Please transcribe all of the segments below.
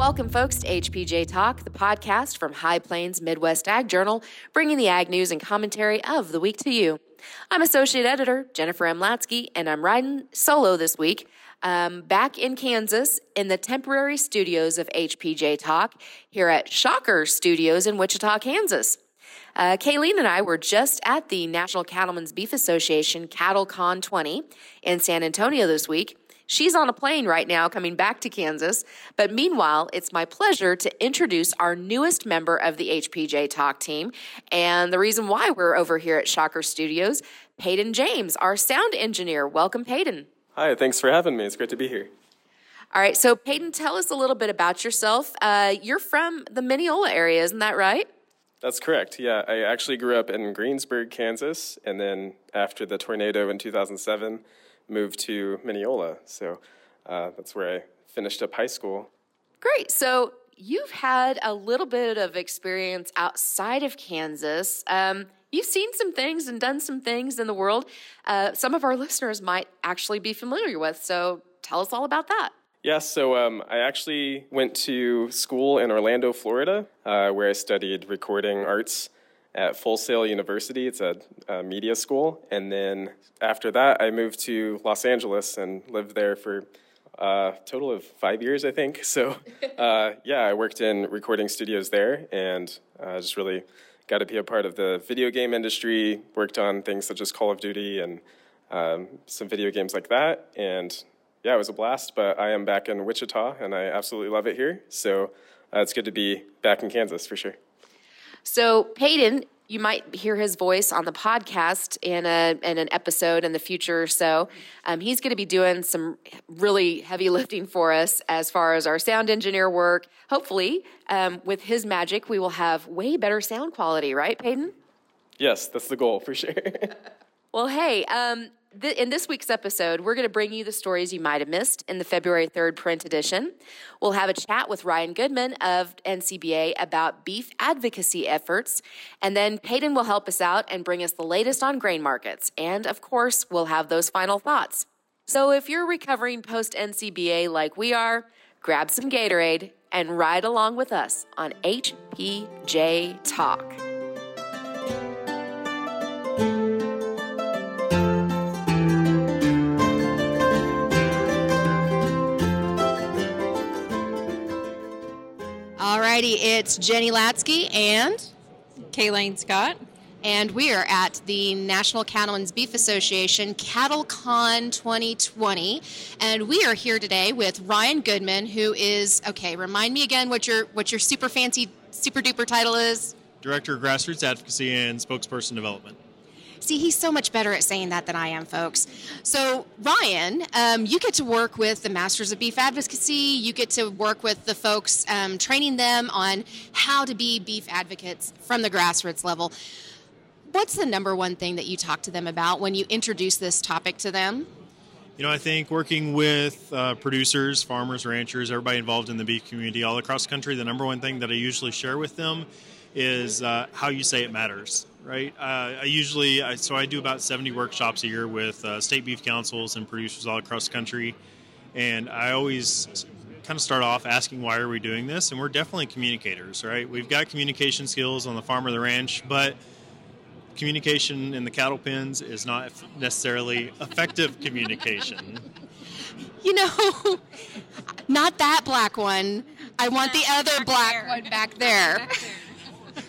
welcome, folks, to HPJ Talk, the podcast from High Plains Midwest Ag Journal, bringing the ag news and commentary of the week to you. I'm Associate Editor Jennifer M. Latzke, and I'm riding solo this week. Um, back in Kansas in the temporary studios of HPJ Talk here at Shocker Studios in Wichita, Kansas. Uh, Kylene and I were just at the National Cattlemen's Beef Association Cattle Con 20 in San Antonio this week. She's on a plane right now coming back to Kansas. But meanwhile, it's my pleasure to introduce our newest member of the HPJ Talk team. And the reason why we're over here at Shocker Studios, Peyton James, our sound engineer. Welcome, Peyton. Hi, thanks for having me. It's great to be here. All right, so Peyton, tell us a little bit about yourself. Uh, you're from the Minneola area, isn't that right? That's correct. Yeah, I actually grew up in Greensburg, Kansas, and then after the tornado in 2007, moved to Minneola. So uh, that's where I finished up high school. Great. So you've had a little bit of experience outside of Kansas. Um, you've seen some things and done some things in the world. Uh, some of our listeners might actually be familiar with. So tell us all about that. Yes, so um, I actually went to school in Orlando, Florida, uh, where I studied recording arts at Full Sail University. It's a, a, media school. And then after that, I moved to Los Angeles and lived there for a uh, total of five years, I think. So, uh, yeah, I worked in recording studios there and uh, just really got to be a part of the video game industry, worked on things such as Call of Duty and um, some video games like that. And yeah, it was a blast, but I am back in Wichita and I absolutely love it here. So uh, it's good to be back in Kansas for sure. So, Peyton, you might hear his voice on the podcast in, a, in an episode in the future or so. Um, he's going to be doing some really heavy lifting for us as far as our sound engineer work. Hopefully, um, with his magic, we will have way better sound quality, right, Peyton? Yes, that's the goal for sure. well, hey, um, th- in this week's episode, we're going to bring you the stories you might have missed in the February 3rd print edition. We'll have a chat with Ryan Goodman of NCBA about beef advocacy efforts. And then Peyton will help us out and bring us the latest on grain markets. And of course, we'll have those final thoughts. So if you're recovering post NCBA like we are, grab some Gatorade and ride along with us on HPJ Talk. Alrighty, it's Jenny Latzke and Kylene Scott. And we are at the National Cattlemen's Beef Association Cattle Con 2020. And we are here today with Ryan Goodman, who is okay, remind me again what your what your super fancy, super duper title is. Director of Grassroots Advocacy and Spokesperson Development. See, he's so much better at saying that than I am, folks. So, Ryan, um, you get to work with the Masters of Beef Advocacy. You get to work with the folks, um, training them on how to be beef advocates from the grassroots level. What's the number one thing that you talk to them about when you introduce this topic to them? You know, I think working with uh, producers, farmers, ranchers, everybody involved in the beef community all across the country, the number one thing that I usually share with them is uh, how you say it matters right? Uh, I usually, I, so I do about 70 workshops a year with uh, state beef councils and producers all across the country. And I always kind of start off asking, why are we doing this? And we're definitely communicators, right? We've got communication skills on the farm or the ranch, but communication in the cattle pens is not necessarily effective communication. You know, not that black one. I want the other black one back there.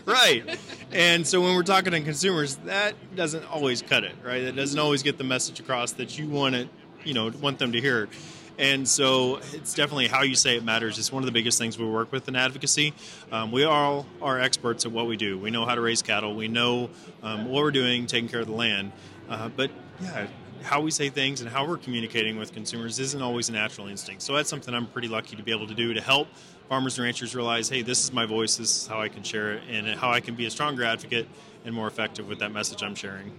right. And so when we're talking to consumers, that doesn't always cut it, right? It doesn't always get the message across that you want it, you know, want them to hear. And so it's definitely how you say it matters. It's one of the biggest things we work with in advocacy. Um, we all are experts at what we do. We know how to raise cattle. We know um, what we're doing, taking care of the land. Uh, but yeah, how we say things and how we're communicating with consumers isn't always a natural instinct. So that's something I'm pretty lucky to be able to do to help farmers and ranchers realize, hey, this is my voice, this is how I can share it, and how I can be a stronger advocate and more effective with that message I'm sharing.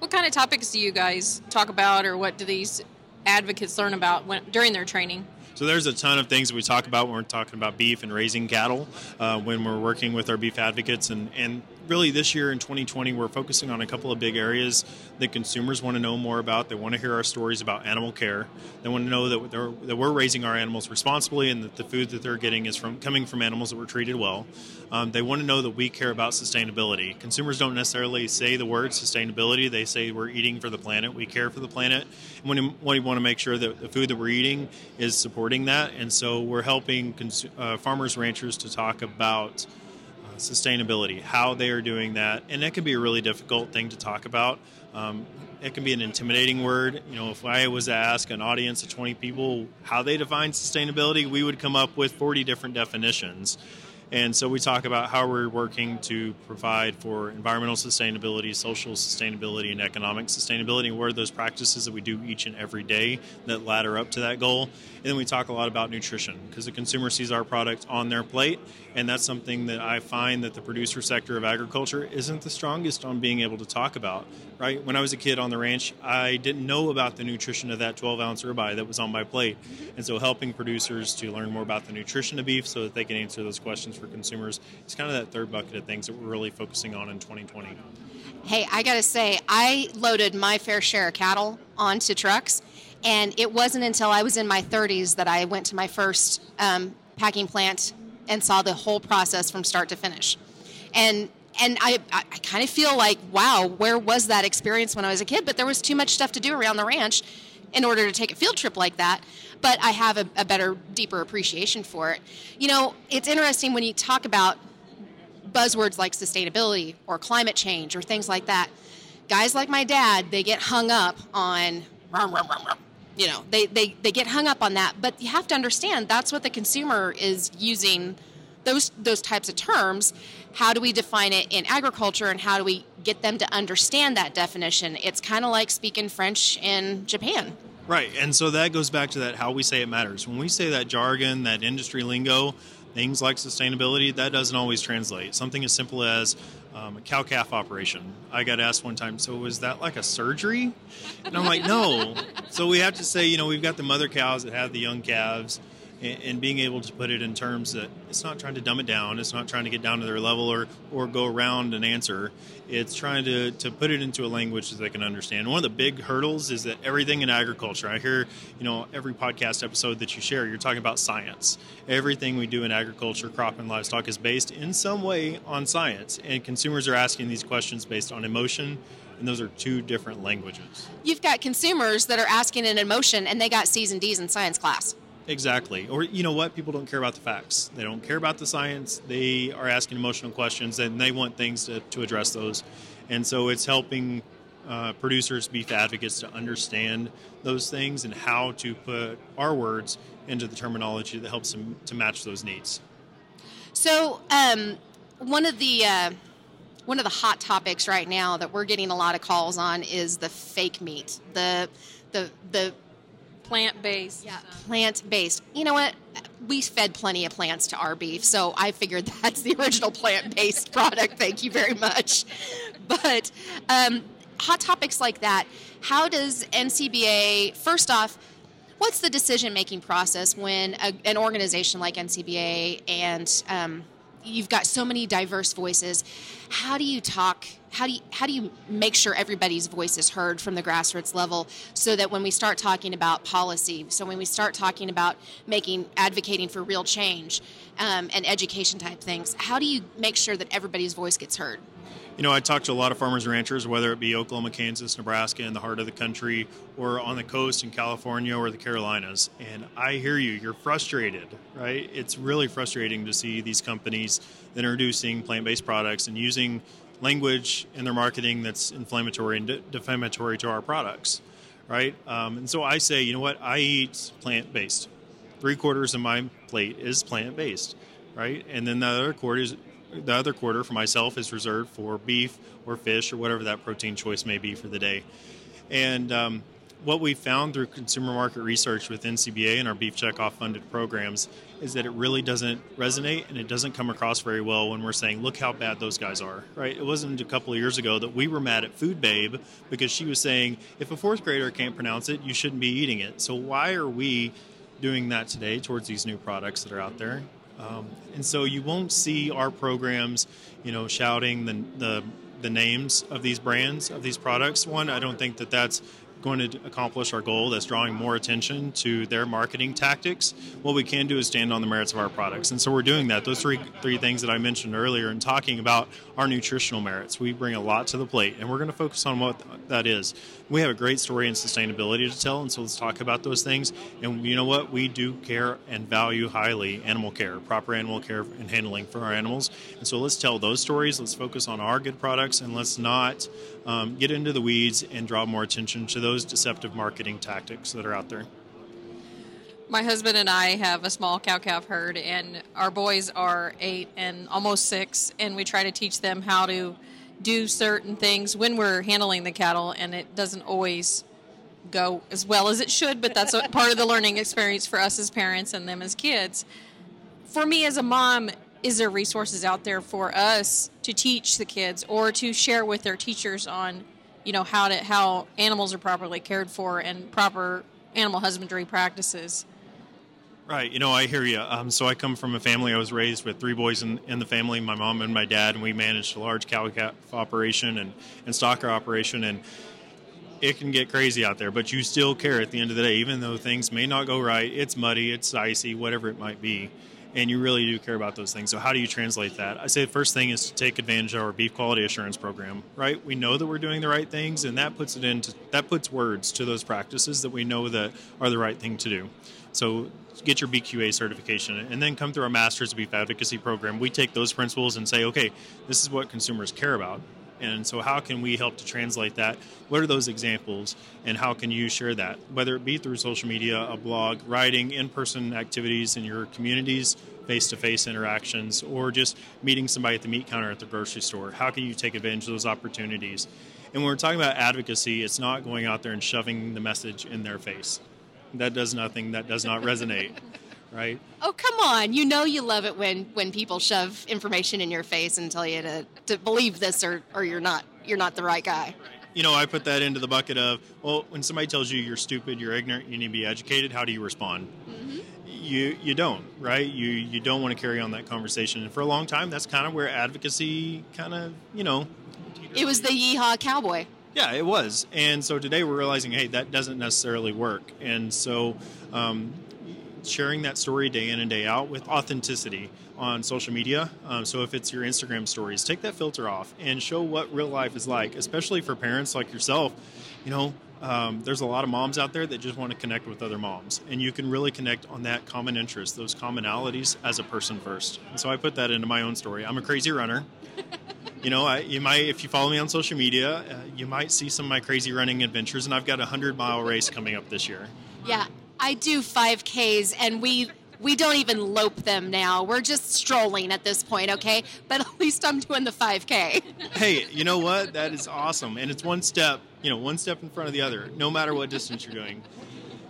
What kind of topics do you guys talk about, or what do these advocates learn about when, during their training? So there's a ton of things that we talk about when we're talking about beef and raising cattle, uh, when we're working with our beef advocates, and, and really this year in 2020 we're focusing on a couple of big areas that consumers want to know more about. They want to hear our stories about animal care. They want to know that, that we're raising our animals responsibly and that the food that they're getting is from coming from animals that were treated well. Um, they want to know that we care about sustainability. Consumers don't necessarily say the word sustainability. They say we're eating for the planet. We care for the planet. And we, we want to make sure that the food that we're eating is supporting that. And so we're helping uh, farmers, ranchers to talk about sustainability, how they are doing that, and that can be a really difficult thing to talk about. Um, it can be an intimidating word. You know, if I was to ask an audience of 20 people how they define sustainability, we would come up with 40 different definitions. And so we talk about how we're working to provide for environmental sustainability, social sustainability, and economic sustainability, and what are those practices that we do each and every day that ladder up to that goal. And then we talk a lot about nutrition because the consumer sees our product on their plate, and that's something that I find that the producer sector of agriculture isn't the strongest on being able to talk about. Right? When I was a kid on the ranch, I didn't know about the nutrition of that 12 ounce ribeye that was on my plate, and so helping producers to learn more about the nutrition of beef so that they can answer those questions for consumers. It's kind of that third bucket of things that we're really focusing on in 2020. Hey, I got to say, I loaded my fair share of cattle onto trucks, and it wasn't until I was in my 30s that I went to my first um, packing plant and saw the whole process from start to finish. And and I, I kind of feel like, wow, where was that experience when I was a kid? But there was too much stuff to do around the ranch in order to take a field trip like that but I have a, a better, deeper appreciation for it. You know, it's interesting when you talk about buzzwords like sustainability or climate change or things like that. Guys like my dad, they get hung up on, you know, they, they, they get hung up on that. But you have to understand that's what the consumer is using those those types of terms. How do we define it in agriculture, and how do we get them to understand that definition? It's kind of like speaking French in Japan. Right, and so that goes back to that how we say it matters. When we say that jargon, that industry lingo, things like sustainability, that doesn't always translate. Something as simple as um, a cow calf operation. I got asked one time, so was that like a surgery? And I'm like, no. so we have to say, you know, we've got the mother cows that have the young calves and, being able to put it in terms that it's not trying to dumb it down, it's not trying to get down to their level or, or go around an answer. It's trying to, to put it into a language that they can understand. One of the big hurdles is that everything in agriculture, I hear, you know, every podcast episode that you share, you're talking about science. Everything we do in agriculture, crop, and livestock is based in some way on science. And consumers are asking these questions based on emotion and those are two different languages. You've got consumers that are asking an emotion and they got C's and D's in science class. Exactly. Or you know what? People don't care about the facts. They don't care about the science. They are asking emotional questions and they want things to, to address those. And so it's helping uh, producers, beef advocates to understand those things and how to put our words into the terminology that helps them to match those needs. So, um, one of the uh, one of the hot topics right now that we're getting a lot of calls on is the fake meat, the the the plant based. Yeah, plant based. You know what? We fed plenty of plants to our beef, so I figured that's the original plant based product. Thank you very much. But um, hot topics like that, how does NCBA, first off, what's the decision making process when a, an organization like NCBA and um, you've got so many diverse voices. How do you talk? How do you, how do you make sure everybody's voice is heard from the grassroots level so that when we start talking about policy, so when we start talking about making advocating for real change um, and education type things, how do you make sure that everybody's voice gets heard? You know, I talk to a lot of farmers and ranchers, whether it be Oklahoma, Kansas, Nebraska, in the heart of the country, or on the coast in California or the Carolinas. And I hear you, you're frustrated, right? It's really frustrating to see these companies introducing plant based products and using language in their marketing that's inflammatory and de- defamatory to our products, right? Um, and so I say, you know what? I eat plant based. Three quarters of my plate is plant based, right? And then the other quarter is the other quarter for myself is reserved for beef or fish or whatever that protein choice may be for the day. And um, what we found through consumer market research with NCBA and our beef checkoff funded programs is that it really doesn't resonate and it doesn't come across very well when we're saying, look how bad those guys are, right? It wasn't a couple of years ago that we were mad at Food Babe because she was saying, if a fourth grader can't pronounce it, you shouldn't be eating it. So why are we doing that today towards these new products that are out there? Um, and so you won't see our programs, you know, shouting the, the the names of these brands of these products. One, I don't think that that's going to accomplish our goal that's drawing more attention to their marketing tactics what we can do is stand on the merits of our products. And so we're doing that. Those three three things that i mentioned earlier and talking about our nutritional merits we bring a lot to the plate and we're going to focus on what that is. We have a great story in sustainability to tell and so let's talk about those things. And you know what? We do care and value highly animal care proper animal care and handling for our animals. And so let's tell those stories let's focus on our good products and let's not um, get into the weeds and draw more attention to those deceptive marketing tactics that are out there. My husband and I have a small cow calf herd, and our boys are eight and almost six, and we try to teach them how to do certain things when we're handling the cattle, and it doesn't always go as well as it should, but that's a part of the learning experience for us as parents and them as kids. For me as a mom, is there resources out there for us to teach the kids or to share with their teachers on you know how to how animals are properly cared for and proper animal husbandry practices Right. You know, I hear you. Um, so I come from a family. I was raised with three boys in, in the family, my mom and my dad, and we managed a large cow calf operation and, and stocker operation. And it can get crazy out there, but you still care at the end of the day, even though things may not go right. It's muddy, it's icy, whatever it might be and you really do care about those things. So how do you translate that? I say the first thing is to take advantage of our beef quality assurance program. Right, we know that we're doing the right things, and that puts it into that puts words to those practices that we know that are the right thing to do. So get your BQA certification, and then come through our Masters of Beef Advocacy program. We take those principles and say, okay, this is what consumers care about. And so, how can we help to translate that? What are those examples, and how can you share that? Whether it be through social media, a blog, writing, in person activities in your communities, face to face interactions, or just meeting somebody at the meat counter at the grocery store. How can you take advantage of those opportunities? And when we're talking about advocacy, it's not going out there and shoving the message in their face. That does nothing, that does not resonate right? Oh, come on. You know you love it when when people shove information in your face and tell you to, to believe this or, or you're not you're not the right guy. You know, I put that into the bucket of, well, when somebody tells you you're stupid, you're ignorant, you need to be educated, how do you respond? Mm-hmm. You you don't, right? You you don't want to carry on that conversation. And for a long time, that's kind of where advocacy kind of, you know, it was the yeehaw cowboy. Yeah, it was. And so today we're realizing, hey, that doesn't necessarily work. And so um, sharing that story day in and day out with authenticity on social media. Um, so if it's your Instagram stories, take that filter off and show what real life is like, especially for parents like yourself. You know, um, there's a lot of moms out there that just want to connect with other moms, and you can really connect on that common interest, those commonalities as a person first. And so I put that into my own story. I'm a crazy runner. you know, I, you might if you follow me on social media, uh, you might see some of my crazy running adventures, and I've got a hundred mile race coming up this year. Yeah, I do 5Ks and we we don't even lope them now. We're just strolling at this point, okay? But at least I'm doing the 5K. hey, you know what? That is awesome. And it's one step, you know, one step in front of the other, no matter what distance you're doing.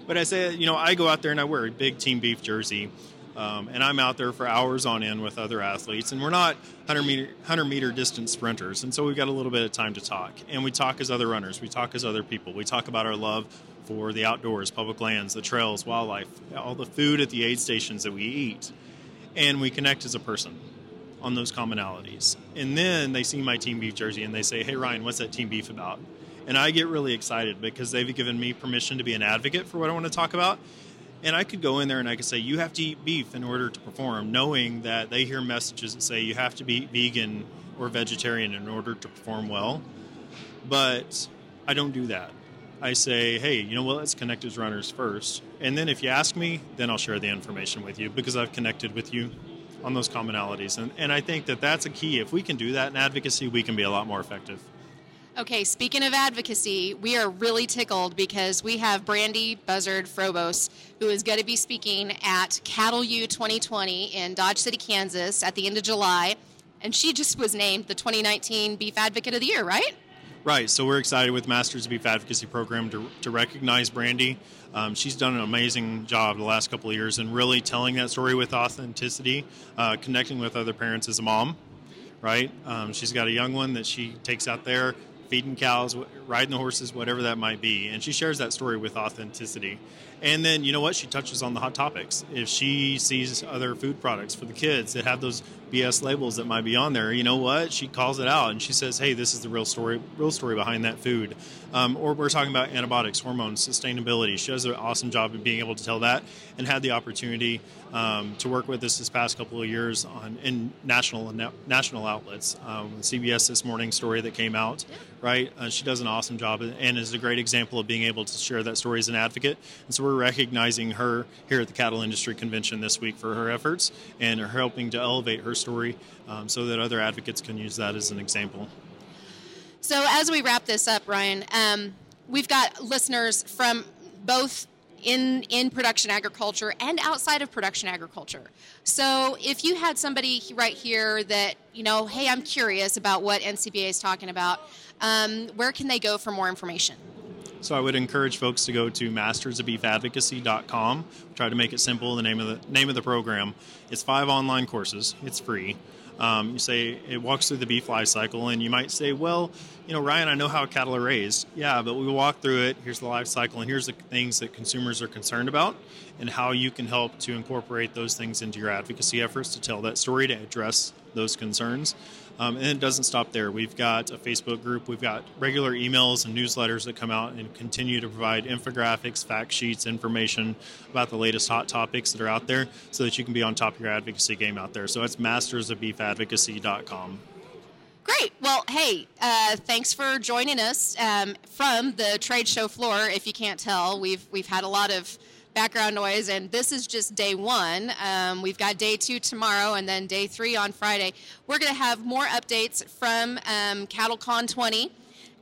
But I say, you know, I go out there and I wear a big Team Beef jersey. Um, and I'm out there for hours on end with other athletes, and we're not 100 meter, 100 meter distance sprinters, and so we've got a little bit of time to talk. And we talk as other runners, we talk as other people, we talk about our love for the outdoors, public lands, the trails, wildlife, all the food at the aid stations that we eat. And we connect as a person on those commonalities. And then they see my Team Beef jersey and they say, Hey, Ryan, what's that Team Beef about? And I get really excited because they've given me permission to be an advocate for what I want to talk about. And I could go in there and I could say, You have to eat beef in order to perform, knowing that they hear messages that say you have to be vegan or vegetarian in order to perform well. But I don't do that. I say, hey, you know what, let's connect as runners first. And then if you ask me, then I'll share the information with you because I've connected with you on those commonalities. And, and I think that that's a key. If we can do that in advocacy, we can be a lot more effective. Okay, speaking of advocacy, we are really tickled because we have Brandi Buzzard Frobose, who is going to be speaking at Cattle U 2020 in Dodge City, Kansas at the end of July. And she just was named the 2019 Beef Advocate of the Year, right? Right. So we're excited with Masters of Beef Advocacy Program to, to recognize Brandi. Um, she's done an amazing job the last couple of years and really telling that story with authenticity, uh, connecting with other parents as a mom. Right. Um, she's got a young one that she takes out there feeding cows, riding the horses, whatever that might be. And she shares that story with authenticity. And then, you know what? She touches on the hot topics. If she sees other food products for the kids that have those BS labels that might be on there, you know what? She calls it out and she says, "Hey, this is the real story, real story behind that food." Um, or we're talking about antibiotics, hormones, sustainability. She does an awesome job of being able to tell that, and had the opportunity um, to work with us this past couple of years on in national national outlets. Um, CBS this morning story that came out, right? Uh, she does an awesome job and is a great example of being able to share that story as an advocate. And so we're recognizing her here at the Cattle Industry Convention this week for her efforts and are helping to elevate her story um, so that other advocates can use that as an example. So, as we wrap this up, Ryan, um, we've got listeners from both in in production agriculture and outside of production agriculture. So, if you had somebody right here that you know, hey, I'm curious about what NCBA is talking about, um, where can they go for more information? So I would encourage folks to go to mastersofbeefadvocacy.com. Try to make it simple. The name of the name of the program. It's five online courses. It's free. Um, you say it walks through the beef life cycle, and you might say, well, you know, Ryan, I know how cattle are raised. Yeah, but we walk through it. Here's the life cycle, and here's the things that consumers are concerned about, and how you can help to incorporate those things into your advocacy efforts to tell that story to address those concerns. Um, and it doesn't stop there. We've got a Facebook group, we've got regular emails and newsletters that come out and continue to provide infographics, fact sheets, information about the latest hot topics that are out there so that you can be on top of your advocacy game out there. So it's mastersofbeefadvocacy.com. Great. Well, hey, uh, thanks for joining us um, from the trade show floor. If you can't tell, we've we've had a lot of background noise, and this is just day one. Um, we've got day two tomorrow, and then day three on Friday. We're going to have more updates from um, CattleCon 20.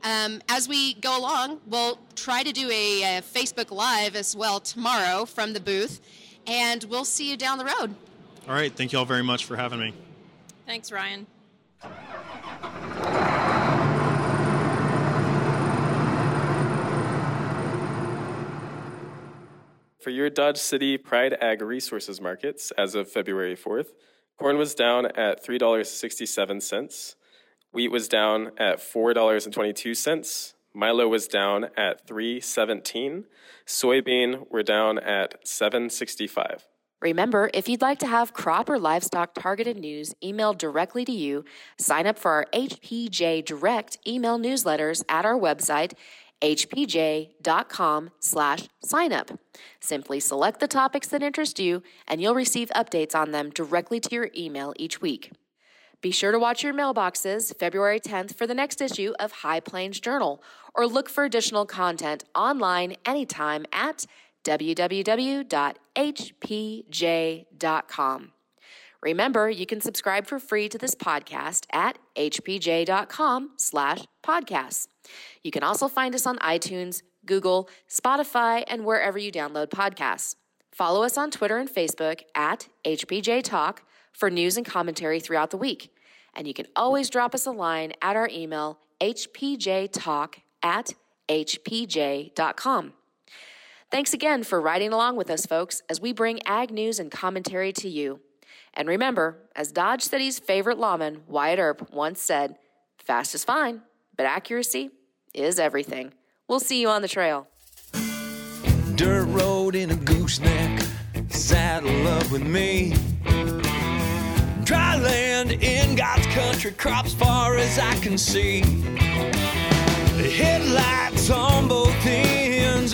Um, as we go along, we'll try to do a, a, Facebook Live as well tomorrow from the booth, and we'll see you down the road. All right. Thank you all very much for having me. Thanks, Ryan. For your Dodge City Pride Ag Resources markets as of February 4th, corn was down at $3.67, wheat was down at $4.22, Milo was down at 317, soybean were down at 765. Remember, if you'd like to have crop or livestock targeted news emailed directly to you, sign up for our HPJ Direct email newsletters at our website hpj.com slash signup. Simply select the topics that interest you, and you'll receive updates on them directly to your email each week. Be sure to watch your mailboxes February 10th for the next issue of High Plains Journal, or look for additional content online anytime at www.hpj.com. Remember, you can subscribe for free to this podcast at hpj.com slash podcasts. You can also find us on iTunes, Google, Spotify, and wherever you download podcasts. Follow us on Twitter and Facebook at HPJ Talk for news and commentary throughout the week. And you can always drop us a line at our email, hpjtalk at hpj.com. Thanks again for riding along with us, folks, as we bring ag news and commentary to you. And remember, as Dodge City's favorite lawman, Wyatt Earp, once said, fast is fine, but accuracy is everything. We'll see you on the trail. Dirt road in a gooseneck, saddle up with me. Dry land in God's country, crops far as I can see. The headlights on both ends